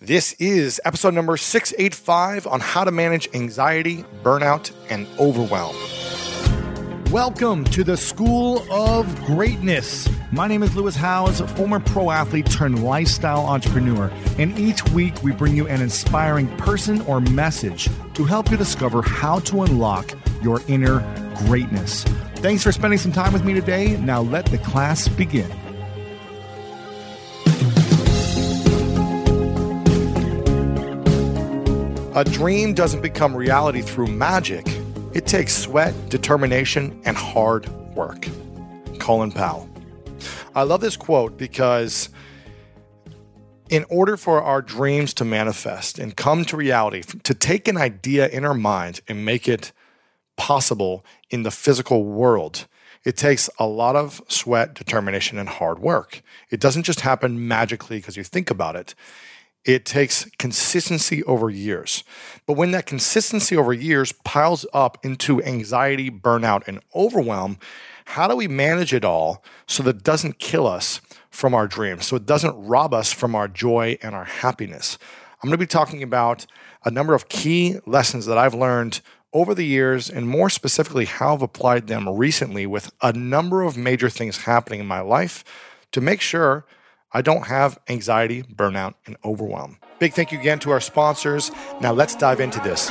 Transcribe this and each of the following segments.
This is episode number 685 on how to manage anxiety, burnout, and overwhelm. Welcome to the School of Greatness. My name is Lewis Howes, former pro athlete turned lifestyle entrepreneur, and each week we bring you an inspiring person or message to help you discover how to unlock your inner greatness. Thanks for spending some time with me today. Now let the class begin. A dream doesn't become reality through magic. It takes sweat, determination, and hard work. Colin Powell. I love this quote because in order for our dreams to manifest and come to reality, to take an idea in our mind and make it possible in the physical world, it takes a lot of sweat, determination, and hard work. It doesn't just happen magically because you think about it. It takes consistency over years. But when that consistency over years piles up into anxiety, burnout, and overwhelm, how do we manage it all so that it doesn't kill us from our dreams, so it doesn't rob us from our joy and our happiness? I'm going to be talking about a number of key lessons that I've learned over the years, and more specifically, how I've applied them recently with a number of major things happening in my life to make sure I don't have anxiety, burnout, and overwhelm. Big thank you again to our sponsors. Now let's dive into this.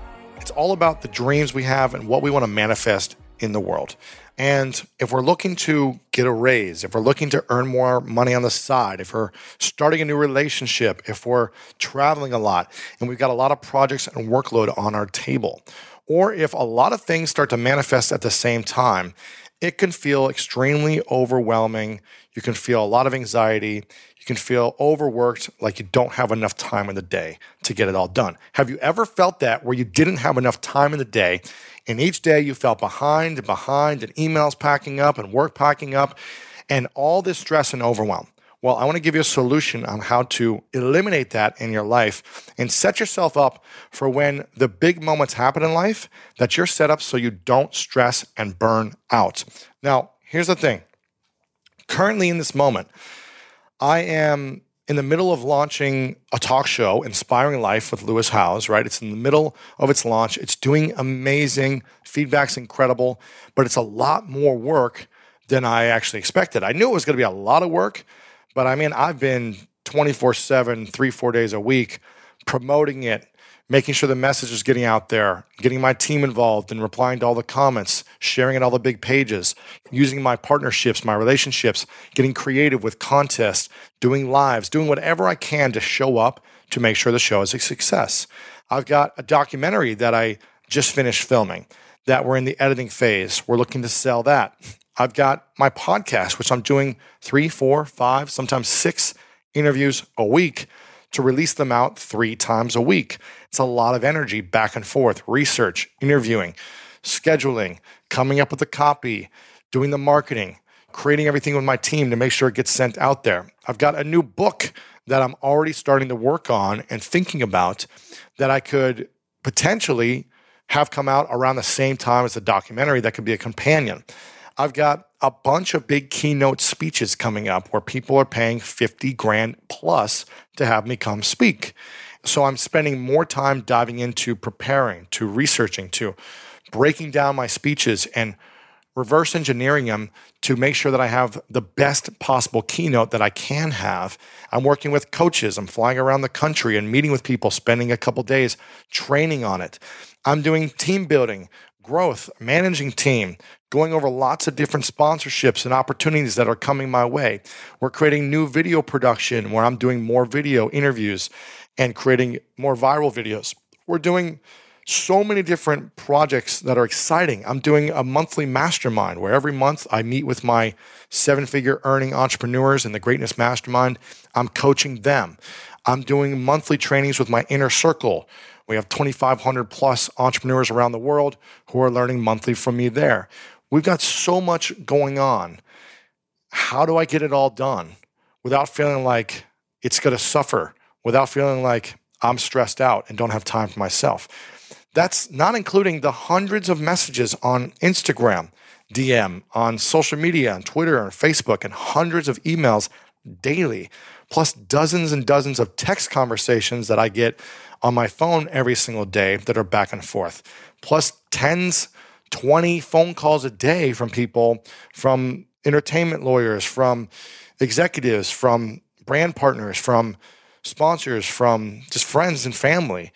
It's all about the dreams we have and what we want to manifest in the world. And if we're looking to get a raise, if we're looking to earn more money on the side, if we're starting a new relationship, if we're traveling a lot and we've got a lot of projects and workload on our table, or if a lot of things start to manifest at the same time, it can feel extremely overwhelming. You can feel a lot of anxiety. You can feel overworked, like you don't have enough time in the day to get it all done. Have you ever felt that where you didn't have enough time in the day and each day you felt behind and behind and emails packing up and work packing up and all this stress and overwhelm? Well, I want to give you a solution on how to eliminate that in your life and set yourself up for when the big moments happen in life that you're set up so you don't stress and burn out. Now, here's the thing. Currently in this moment, I am in the middle of launching a talk show, Inspiring Life with Lewis Howes, right? It's in the middle of its launch. It's doing amazing. Feedback's incredible, but it's a lot more work than I actually expected. I knew it was going to be a lot of work, but I mean, I've been 24 7, three, four days a week promoting it, making sure the message is getting out there, getting my team involved and replying to all the comments, sharing it all the big pages, using my partnerships, my relationships, getting creative with contests, doing lives, doing whatever I can to show up to make sure the show is a success. I've got a documentary that I just finished filming that we're in the editing phase. We're looking to sell that. I've got my podcast, which I'm doing three, four, five, sometimes six interviews a week to release them out three times a week. It's a lot of energy back and forth, research, interviewing, scheduling, coming up with the copy, doing the marketing, creating everything with my team to make sure it gets sent out there. I've got a new book that I'm already starting to work on and thinking about that I could potentially have come out around the same time as the documentary that could be a companion. I've got a bunch of big keynote speeches coming up where people are paying 50 grand plus to have me come speak. So I'm spending more time diving into preparing, to researching, to breaking down my speeches and reverse engineering them to make sure that I have the best possible keynote that I can have. I'm working with coaches. I'm flying around the country and meeting with people, spending a couple days training on it. I'm doing team building, growth, managing team, going over lots of different sponsorships and opportunities that are coming my way. We're creating new video production where I'm doing more video interviews and creating more viral videos. We're doing so many different projects that are exciting. I'm doing a monthly mastermind where every month I meet with my seven figure earning entrepreneurs in the Greatness Mastermind. I'm coaching them. I'm doing monthly trainings with my inner circle. We have 2,500 plus entrepreneurs around the world who are learning monthly from me there. We've got so much going on. How do I get it all done without feeling like it's going to suffer, without feeling like I'm stressed out and don't have time for myself? That's not including the hundreds of messages on Instagram, DM, on social media, on Twitter, and Facebook, and hundreds of emails daily, plus dozens and dozens of text conversations that I get on my phone every single day that are back and forth, plus tens, 20 phone calls a day from people, from entertainment lawyers, from executives, from brand partners, from sponsors, from just friends and family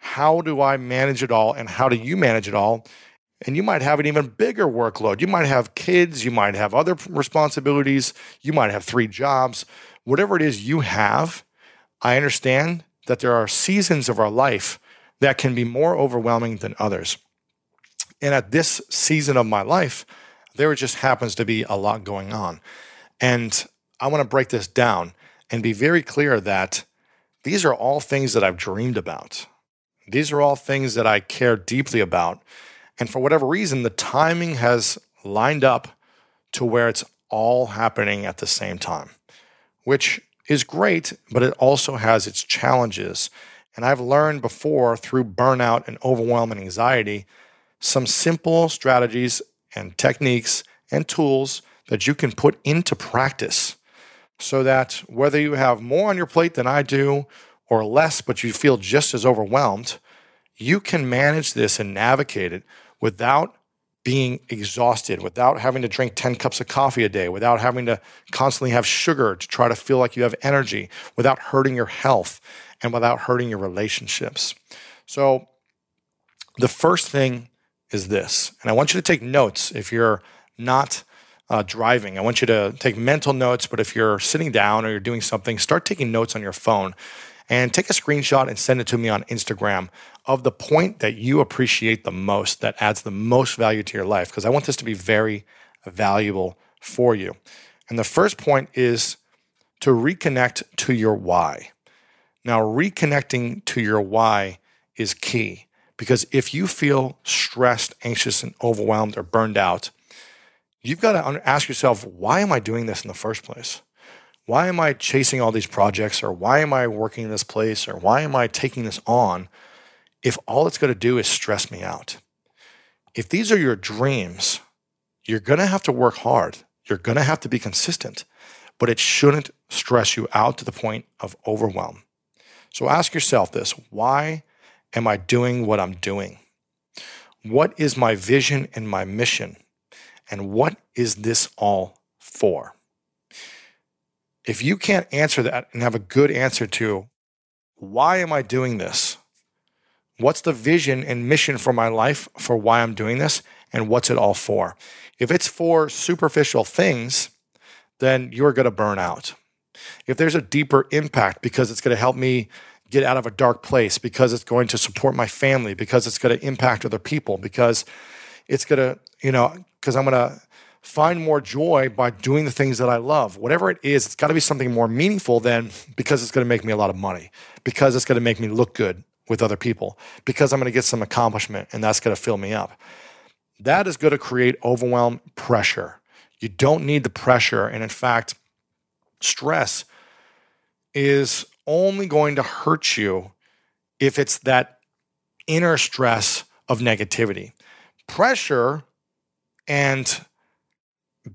how do I manage it all and how do you manage it all? And you might have an even bigger workload. You might have kids, you might have other responsibilities, you might have three jobs. Whatever it is you have, I understand that there are seasons of our life that can be more overwhelming than others. And at this season of my life, there just happens to be a lot going on. And I want to break this down and be very clear that these are all things that I've dreamed about. These are all things that I care deeply about. And for whatever reason, the timing has lined up to where it's all happening at the same time, which is great, but it also has its challenges. And I've learned before through burnout and overwhelm and anxiety some simple strategies and techniques and tools that you can put into practice so that whether you have more on your plate than I do or less, but you feel just as overwhelmed, you can manage this and navigate it without being exhausted, without having to drink 10 cups of coffee a day, without having to constantly have sugar to try to feel like you have energy, without hurting your health, and without hurting your relationships. So, the first thing is this, and I want you to take notes if you're not uh, driving. I want you to take mental notes, but if you're sitting down or you're doing something, start taking notes on your phone and take a screenshot and send it to me on Instagram of the point that you appreciate the most, that adds the most value to your life, because I want this to be very valuable for you. And the first point is to reconnect to your why. Now, reconnecting to your why is key because if you feel stressed, anxious, and overwhelmed or burned out, you've got to ask yourself, why am I doing this in the first place? Why am I chasing all these projects or why am I working in this place or why am I taking this on if all it's going to do is stress me out? If these are your dreams, you're going to have to work hard. You're going to have to be consistent, but it shouldn't stress you out to the point of overwhelm. So ask yourself this why am I doing what I'm doing? What is my vision and my mission? And what is this all for? If you can't answer that and have a good answer to why am I doing this? What's the vision and mission for my life for why I'm doing this? And what's it all for? If it's for superficial things, then you're going to burn out. If there's a deeper impact because it's going to help me get out of a dark place, because it's going to support my family, because it's going to impact other people, because it's going to, you know, because I'm going to find more joy by doing the things that I love. Whatever it is, it's got to be something more meaningful than because it's going to make me a lot of money, because it's going to make me look good with other people, because I'm going to get some accomplishment and that's going to fill me up. That is going to create overwhelm pressure. You don't need the pressure. And in fact, stress is only going to hurt you if it's that inner stress of negativity. Pressure and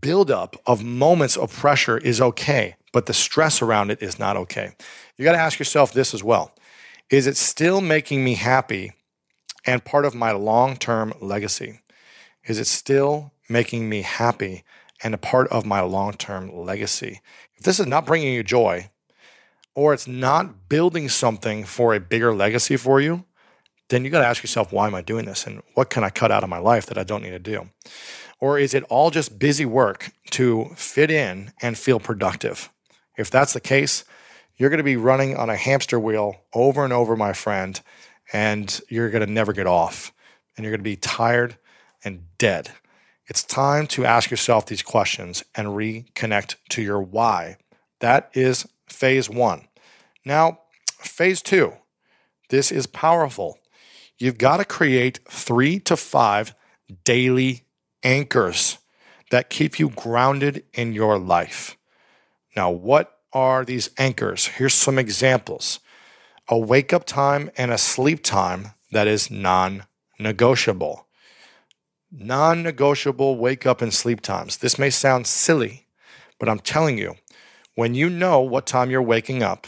buildup of moments of pressure is okay, but the stress around it is not okay. You got to ask yourself this as well Is it still making me happy and part of my long term legacy? Is it still making me happy and a part of my long term legacy? If this is not bringing you joy, or it's not building something for a bigger legacy for you, then you got to ask yourself, why am I doing this? And what can I cut out of my life that I don't need to do? Or is it all just busy work to fit in and feel productive? If that's the case, you're going to be running on a hamster wheel over and over, my friend, and you're going to never get off and you're going to be tired and dead. It's time to ask yourself these questions and reconnect to your why. That is phase one. Now, phase two, this is powerful. You've got to create three to five daily anchors that keep you grounded in your life. Now, what are these anchors? Here's some examples a wake up time and a sleep time that is non negotiable. Non negotiable wake up and sleep times. This may sound silly, but I'm telling you, when you know what time you're waking up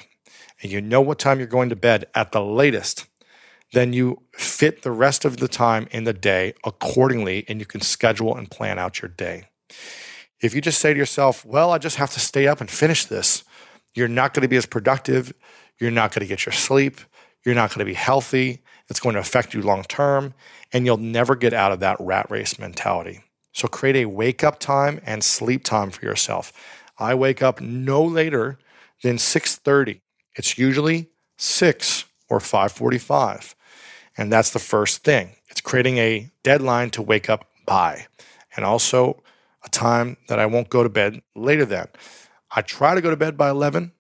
and you know what time you're going to bed at the latest, then you fit the rest of the time in the day accordingly and you can schedule and plan out your day. If you just say to yourself, well, I just have to stay up and finish this, you're not going to be as productive. You're not going to get your sleep. You're not going to be healthy. It's going to affect you long term, and you'll never get out of that rat race mentality. So create a wake up time and sleep time for yourself. I wake up no later than 6:30. It's usually 6 or 5:45. And that's the first thing. It's creating a deadline to wake up by. And also a time that I won't go to bed later than. I try to go to bed by 11.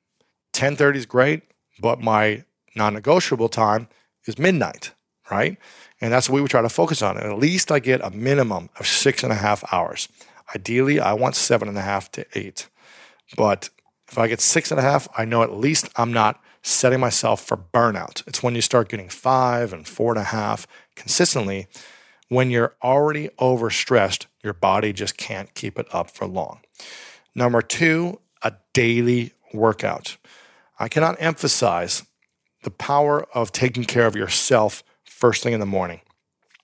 10:30 is great, but my non-negotiable time is midnight, right? And that's what we try to focus on. And at least I get a minimum of six and a half hours. Ideally, I want seven and a half to eight. But if I get six and a half, I know at least I'm not setting myself for burnout. It's when you start getting five and four and a half consistently. When you're already overstressed, your body just can't keep it up for long. Number two, a daily workout. I cannot emphasize the power of taking care of yourself first thing in the morning.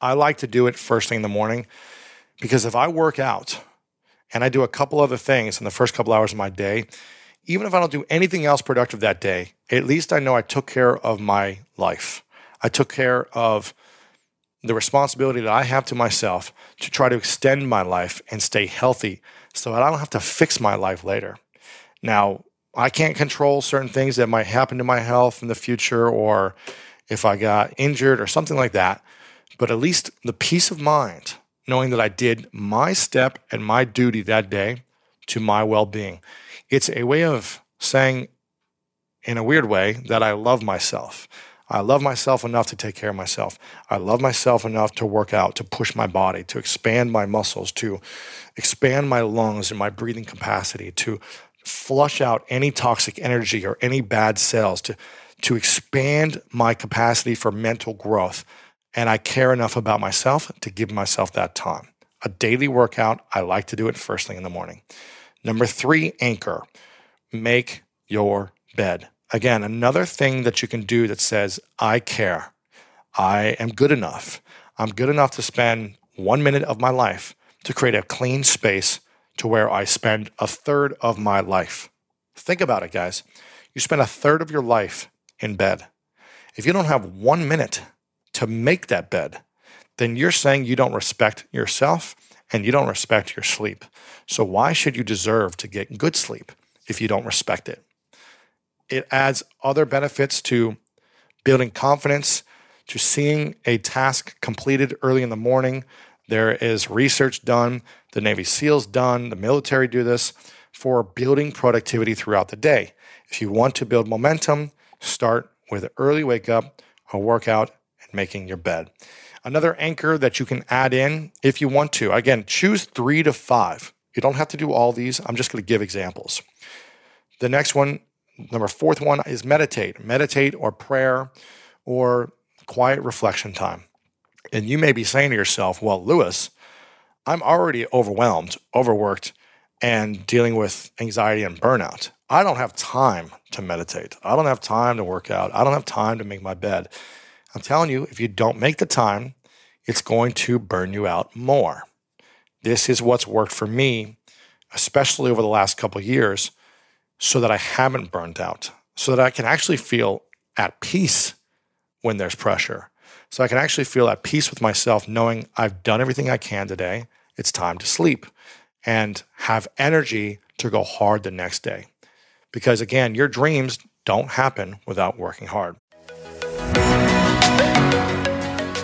I like to do it first thing in the morning because if I work out and I do a couple other things in the first couple hours of my day, even if I don't do anything else productive that day, at least I know I took care of my life. I took care of the responsibility that I have to myself to try to extend my life and stay healthy so that I don't have to fix my life later. Now, I can't control certain things that might happen to my health in the future or if I got injured or something like that, but at least the peace of mind knowing that I did my step and my duty that day to my well being. It's a way of saying, in a weird way, that I love myself. I love myself enough to take care of myself. I love myself enough to work out, to push my body, to expand my muscles, to expand my lungs and my breathing capacity, to flush out any toxic energy or any bad cells, to, to expand my capacity for mental growth. And I care enough about myself to give myself that time. A daily workout, I like to do it first thing in the morning. Number three, anchor. Make your bed. Again, another thing that you can do that says, I care. I am good enough. I'm good enough to spend one minute of my life to create a clean space to where I spend a third of my life. Think about it, guys. You spend a third of your life in bed. If you don't have one minute to make that bed, then you're saying you don't respect yourself and you don't respect your sleep. So, why should you deserve to get good sleep if you don't respect it? It adds other benefits to building confidence, to seeing a task completed early in the morning. There is research done, the Navy SEALs done, the military do this for building productivity throughout the day. If you want to build momentum, start with an early wake up, a workout, and making your bed. Another anchor that you can add in if you want to. Again, choose three to five. You don't have to do all these. I'm just going to give examples. The next one, number fourth one, is meditate. Meditate or prayer or quiet reflection time. And you may be saying to yourself, well, Lewis, I'm already overwhelmed, overworked, and dealing with anxiety and burnout. I don't have time to meditate. I don't have time to work out. I don't have time to make my bed. I'm telling you, if you don't make the time, it's going to burn you out more. This is what's worked for me, especially over the last couple years, so that I haven't burned out, so that I can actually feel at peace when there's pressure. So I can actually feel at peace with myself knowing I've done everything I can today. It's time to sleep and have energy to go hard the next day. Because again, your dreams don't happen without working hard.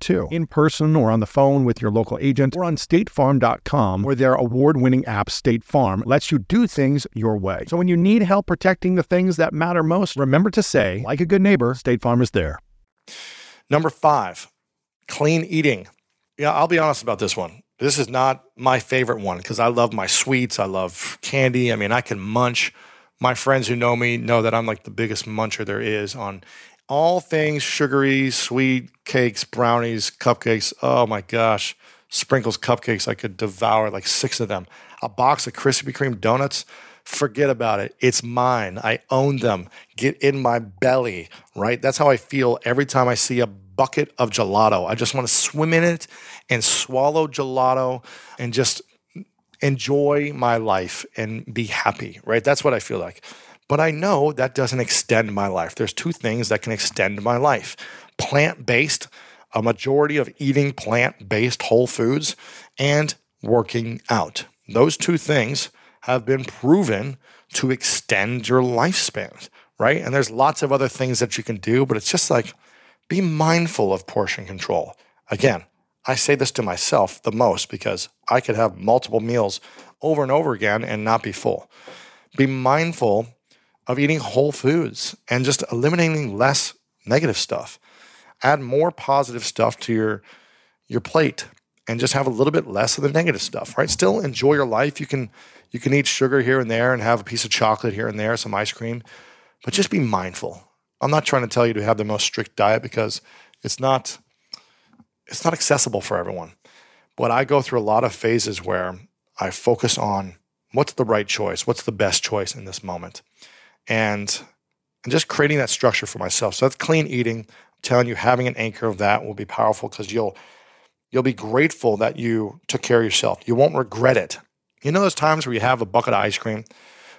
too, in person or on the phone with your local agent or on statefarm.com, where their award winning app, State Farm, lets you do things your way. So when you need help protecting the things that matter most, remember to say, like a good neighbor, State Farm is there. Number five, clean eating. Yeah, I'll be honest about this one. This is not my favorite one because I love my sweets. I love candy. I mean, I can munch. My friends who know me know that I'm like the biggest muncher there is on all things sugary, sweet cakes, brownies, cupcakes. Oh my gosh. Sprinkles cupcakes. I could devour like six of them. A box of Krispy Kreme donuts. Forget about it. It's mine. I own them. Get in my belly, right? That's how I feel every time I see a bucket of gelato. I just want to swim in it and swallow gelato and just enjoy my life and be happy, right? That's what I feel like. But I know that doesn't extend my life. There's two things that can extend my life plant based, a majority of eating plant based whole foods, and working out. Those two things have been proven to extend your lifespan, right? And there's lots of other things that you can do, but it's just like be mindful of portion control. Again, I say this to myself the most because I could have multiple meals over and over again and not be full. Be mindful of eating whole foods and just eliminating less negative stuff. Add more positive stuff to your your plate and just have a little bit less of the negative stuff, right? Still enjoy your life. You can you can eat sugar here and there and have a piece of chocolate here and there, some ice cream, but just be mindful. I'm not trying to tell you to have the most strict diet because it's not it's not accessible for everyone. But I go through a lot of phases where I focus on what's the right choice, what's the best choice in this moment and and just creating that structure for myself. So that's clean eating. I'm telling you, having an anchor of that will be powerful because you'll you'll be grateful that you took care of yourself. You won't regret it. You know those times where you have a bucket of ice cream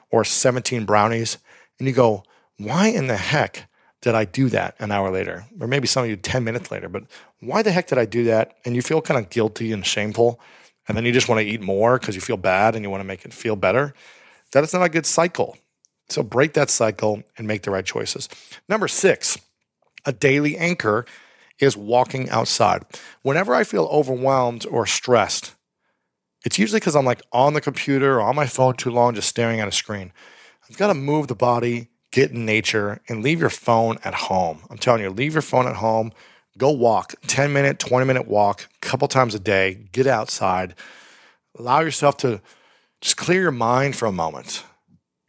or 17 brownies and you go, why in the heck did I do that an hour later? Or maybe some of you 10 minutes later, but why the heck did I do that? And you feel kind of guilty and shameful. And then you just want to eat more because you feel bad and you want to make it feel better. That is not a good cycle. So break that cycle and make the right choices. Number six, a daily anchor is walking outside. Whenever I feel overwhelmed or stressed, it's usually because I'm like on the computer or on my phone too long, just staring at a screen. I've got to move the body, get in nature, and leave your phone at home. I'm telling you, leave your phone at home, go walk, 10 minute, 20 minute walk, a couple times a day, get outside, allow yourself to just clear your mind for a moment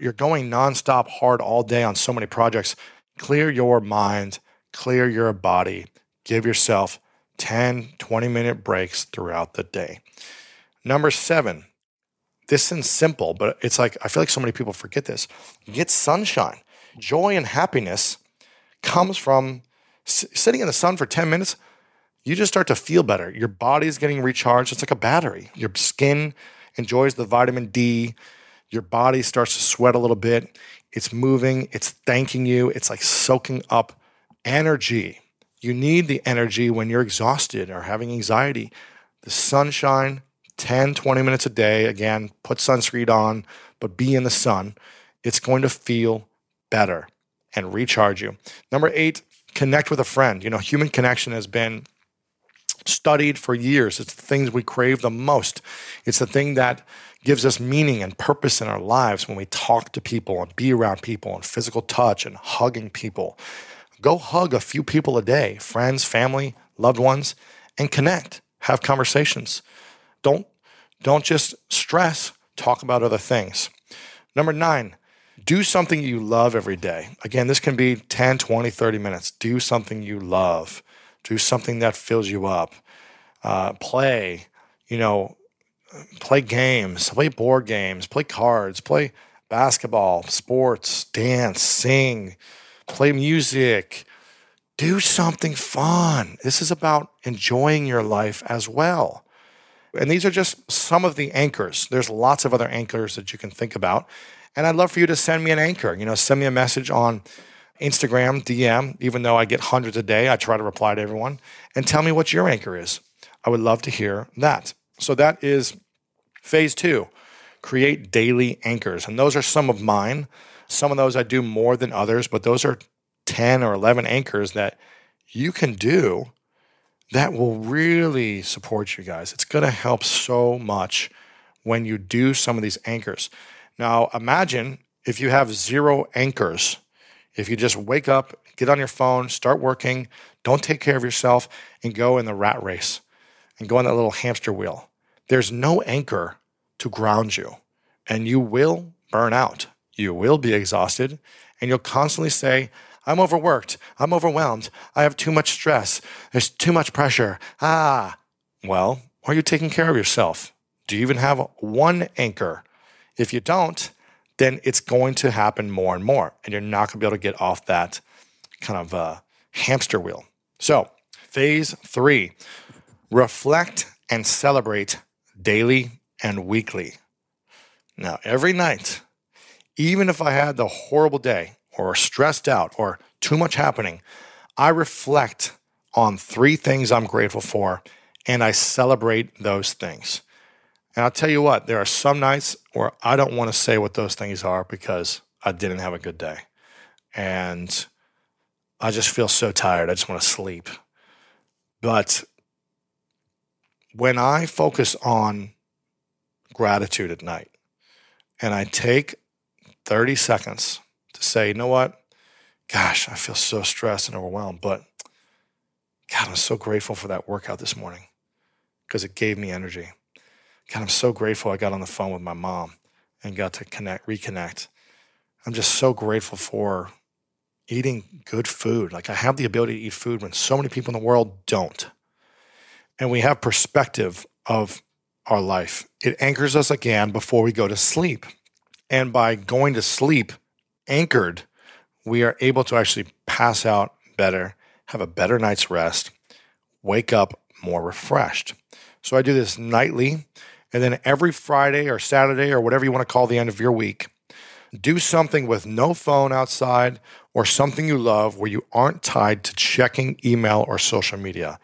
you're going nonstop hard all day on so many projects, Clear your mind, clear your body, give yourself 10, 20 minute breaks throughout the day. Number seven, this seems simple, but it's like I feel like so many people forget this. Get sunshine. Joy and happiness comes from s- sitting in the sun for 10 minutes. You just start to feel better. Your body's getting recharged. It's like a battery. Your skin enjoys the vitamin D. Your body starts to sweat a little bit. It's moving, it's thanking you, it's like soaking up energy. You need the energy when you're exhausted or having anxiety. The sunshine, 10, 20 minutes a day. Again, put sunscreen on, but be in the sun. It's going to feel better and recharge you. Number eight, connect with a friend. You know, human connection has been studied for years. It's the things we crave the most. It's the thing that gives us meaning and purpose in our lives when we talk to people and be around people and physical touch and hugging people. Go hug a few people a day, friends, family, loved ones, and connect. Have conversations. Don't don't just stress, talk about other things. Number 9, do something you love every day. Again, this can be 10, 20, 30 minutes. Do something you love. Do something that fills you up. Uh, play, you know, play games, play board games, play cards, play basketball, sports, dance, sing, play music. Do something fun. This is about enjoying your life as well. And these are just some of the anchors. There's lots of other anchors that you can think about. And I'd love for you to send me an anchor. You know, send me a message on Instagram, DM, even though I get hundreds a day, I try to reply to everyone, and tell me what your anchor is. I would love to hear that. So that is phase two create daily anchors. And those are some of mine. Some of those I do more than others, but those are 10 or 11 anchors that you can do that will really support you guys. It's going to help so much when you do some of these anchors. Now, imagine if you have zero anchors, if you just wake up, get on your phone, start working, don't take care of yourself, and go in the rat race and go on that little hamster wheel. There's no anchor to ground you, and you will burn out. You will be exhausted, and you'll constantly say, I'm overworked. I'm overwhelmed. I have too much stress. There's too much pressure. Ah. Well, are you taking care of yourself? Do you even have one anchor? If you don't, then it's going to happen more and more, and you're not going to be able to get off that kind of uh, hamster wheel. So, phase three reflect and celebrate daily and weekly. Now, every night, even if I had the horrible day, or stressed out or too much happening, I reflect on three things I'm grateful for and I celebrate those things. And I'll tell you what, there are some nights where I don't want to say what those things are because I didn't have a good day. And I just feel so tired. I just want to sleep. But when I focus on gratitude at night and I take 30 seconds to say, you know what? Gosh, I feel so stressed and overwhelmed, but God, I'm so grateful for that workout this morning because it gave me energy. God, I'm so grateful I got on the phone with my mom and got to connect, reconnect. I'm just so grateful for eating good food. Like I have the ability to eat food when so many people in the world don't. And we have perspective of our life. It anchors us again before we go to sleep. And by going to sleep, anchored, we are able to actually pass out better, have a better night's rest, wake up more refreshed. So I do this nightly. And then every Friday or Saturday or whatever you want to call the end of your week, do something with no phone outside or something you love where you aren't tied to checking email or social media.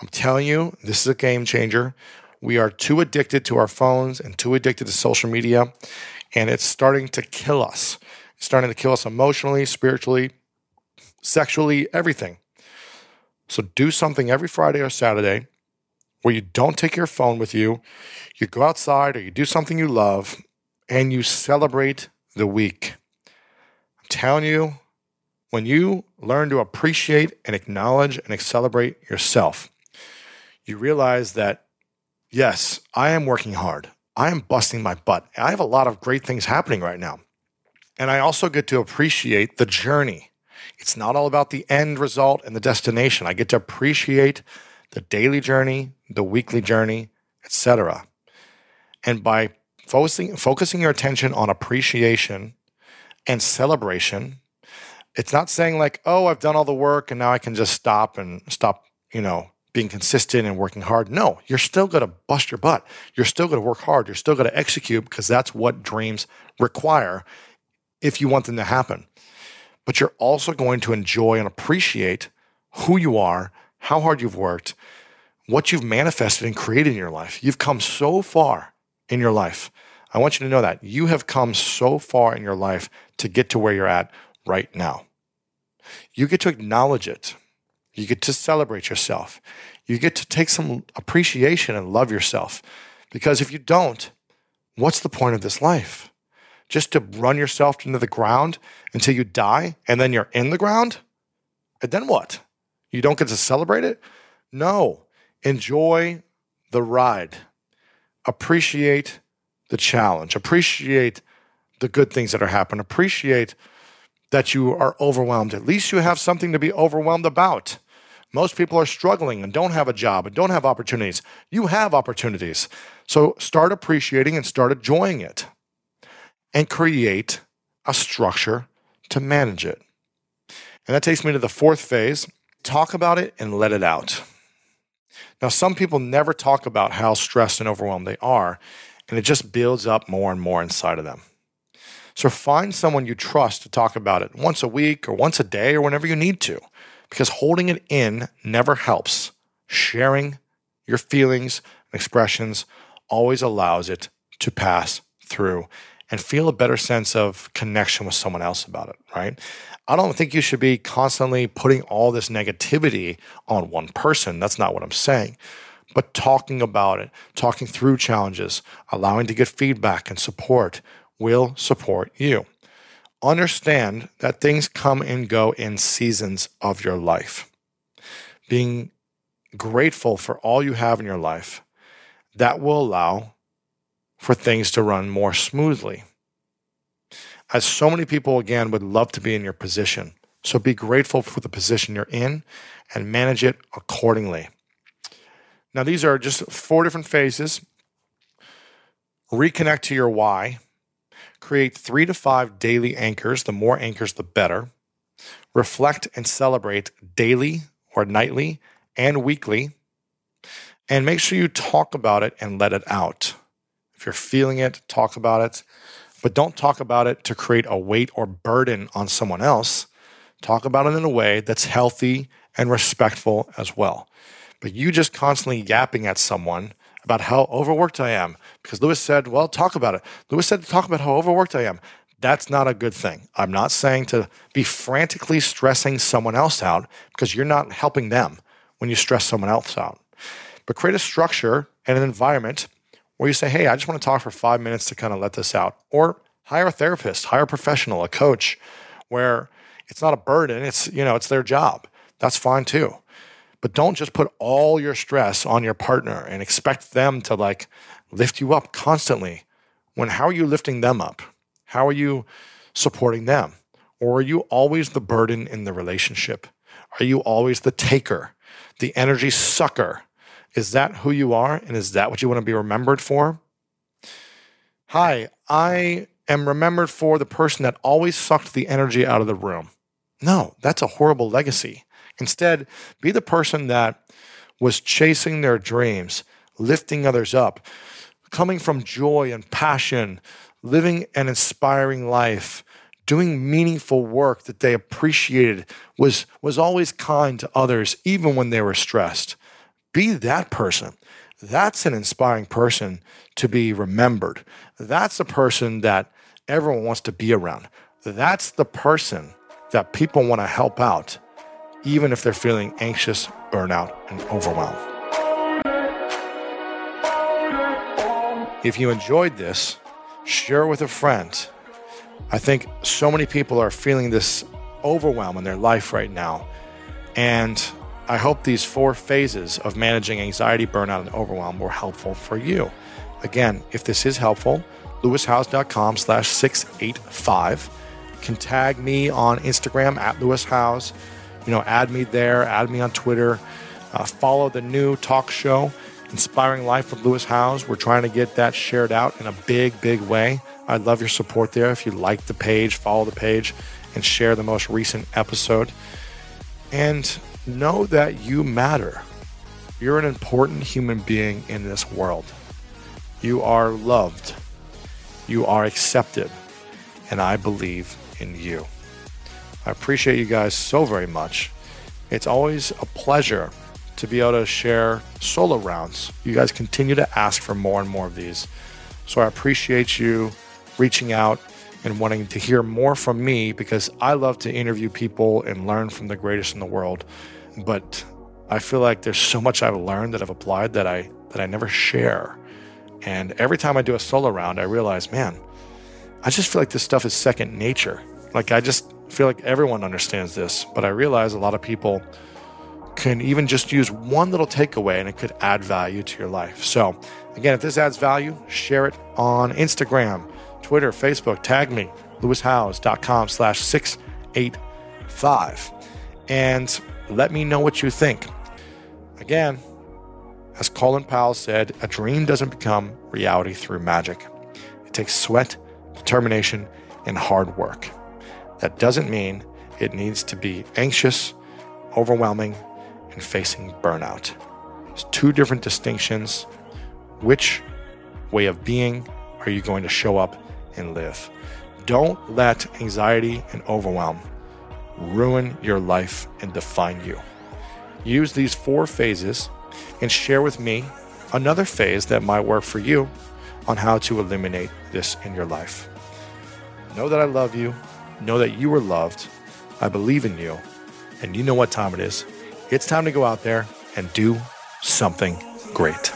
I'm telling you, this is a game changer. We are too addicted to our phones and too addicted to social media, and it's starting to kill us It's starting to kill us emotionally, spiritually, sexually, everything. So do something every Friday or Saturday where you don't take your phone with you. You go outside or you do something you love and you celebrate the week. I'm telling you, when you learn to appreciate and acknowledge and celebrate yourself, you realize that, yes, I am working hard. I am busting my butt. I have a lot of great things happening right now. And I also get to appreciate the journey. It's not all about the end result and the destination. I get to appreciate the daily journey, the weekly journey, etc. And by focusing focusing your attention on appreciation and celebration, it's not saying like, "Oh, I've done all the work and now I can just stop and stop, you know, being consistent and working hard." No, you're still going to bust your butt. You're still going to work hard. You're still going to execute because that's what dreams require if you want them to happen. But you're also going to enjoy and appreciate who you are, how hard you've worked, what you've manifested and created in your life. You've come so far in your life. I want you to know that you have come so far in your life to get to where you're at right now. You get to acknowledge it. You get to celebrate yourself. You get to take some appreciation and love yourself. Because if you don't, what's the point of this life? Just to run yourself into the ground until you die and then you're in the ground? And then what? You don't get to celebrate it? No. Enjoy the ride. Appreciate the challenge. Appreciate the good things that are happening. Appreciate that you are overwhelmed. At least you have something to be overwhelmed about. Most people are struggling and don't have a job and don't have opportunities. You have opportunities. So start appreciating and start enjoying it and create a structure to manage it. And that takes me to the fourth phase talk about it and let it out. Now, some people never talk about how stressed and overwhelmed they are, and it just builds up more and more inside of them. So find someone you trust to talk about it once a week or once a day or whenever you need to, because holding it in never helps. Sharing your feelings and expressions always allows it to pass through and feel a better sense of connection with someone else about it, right? I don't think you should be constantly putting all this negativity on one person. That's not what I'm saying. But talking about it, talking through challenges, allowing to get feedback and support will support you. Understand that things come and go in seasons of your life. Being grateful for all you have in your life, that will allow for things to run more smoothly as so many people, again, would love to be in your position. So be grateful for the position you're in and manage it accordingly. Now, these are just four different phases. Reconnect to your why. Create three to five daily anchors. The more anchors, the better. Reflect and celebrate daily or nightly and weekly. And make sure you talk about it and let it out. If you're feeling it, talk about it. But don't talk about it to create a weight or burden on someone else. Talk about it in a way that's healthy and respectful as well. But you just constantly yapping at someone about how overworked I am because Lewis said, well, talk about it. Lewis said to talk about how overworked I am. That's not a good thing. I'm not saying to be frantically stressing someone else out because you're not helping them when you stress someone else out. But create a structure and an environment where you say, hey, I just want to talk for five minutes to kind of let this out. Or hire a therapist, hire a professional, a coach, where it's not a burden, it's, you know, it's their job. That's fine too. But don't just put all your stress on your partner and expect them to like lift you up constantly. When how are you lifting them up? How are you supporting them? Or are you always the burden in the relationship? Are you always the taker, the energy sucker is that who you are? And is that what you want to be remembered for? Hi, I am remembered for the person that always sucked the energy out of the room. No, that's a horrible legacy. Instead, be the person that was chasing their dreams, lifting others up, coming from joy and passion, living an inspiring life, doing meaningful work that they appreciated, was, was always kind to others, even when they were stressed. Be that person. That's an inspiring person to be remembered. That's the person that everyone wants to be around. That's the person that people want to help out, even if they're feeling anxious, burnout, and overwhelmed. If you enjoyed this, share with a friend. I think so many people are feeling this overwhelm in their life right now. And I hope these four phases of managing anxiety, burnout, and overwhelm were helpful for you. Again, if this is helpful, lewishowes.com slash 685 can tag me on Instagram at Lewis Howes. You know, add me there, add me on Twitter. Uh, follow the new talk show, Inspiring Life with Lewis Howes. We're trying to get that shared out in a big, big way. I'd love your support there. If you like the page, follow the page, and share the most recent episode. And know that you matter. You're an important human being in this world. You are loved. You are accepted. And I believe in you. I appreciate you guys so very much. It's always a pleasure to be able to share solo rounds. You guys continue to ask for more and more of these. So I appreciate you reaching out and wanting to hear more from me because I love to interview people and learn from the greatest in the world. But I feel like there's so much I've learned that I've applied that I that I never share. And every time I do a solo round, I realize, man, I just feel like this stuff is second nature. Like I just feel like everyone understands this, but I realize a lot of people can even just use one little takeaway and it could add value to your life. So, again, if this adds value, share it on Instagram, Twitter, Facebook, tag me, lewishowes.com slash 685. And let me know what you think. Again, as Colin Powell said, a dream doesn't become reality through magic. It takes sweat, determination, and hard work. That doesn't mean it needs to be anxious, overwhelming, and facing burnout. There's two different distinctions. Which way of being are you going to show up and live? Don't let anxiety and overwhelm ruin your life and define you. Use these four phases and share with me another phase that might work for you on how to eliminate this in your life. Know that I love you. Know that you are loved. I believe in you. And you know what time it is. It's time to go out there and do something great.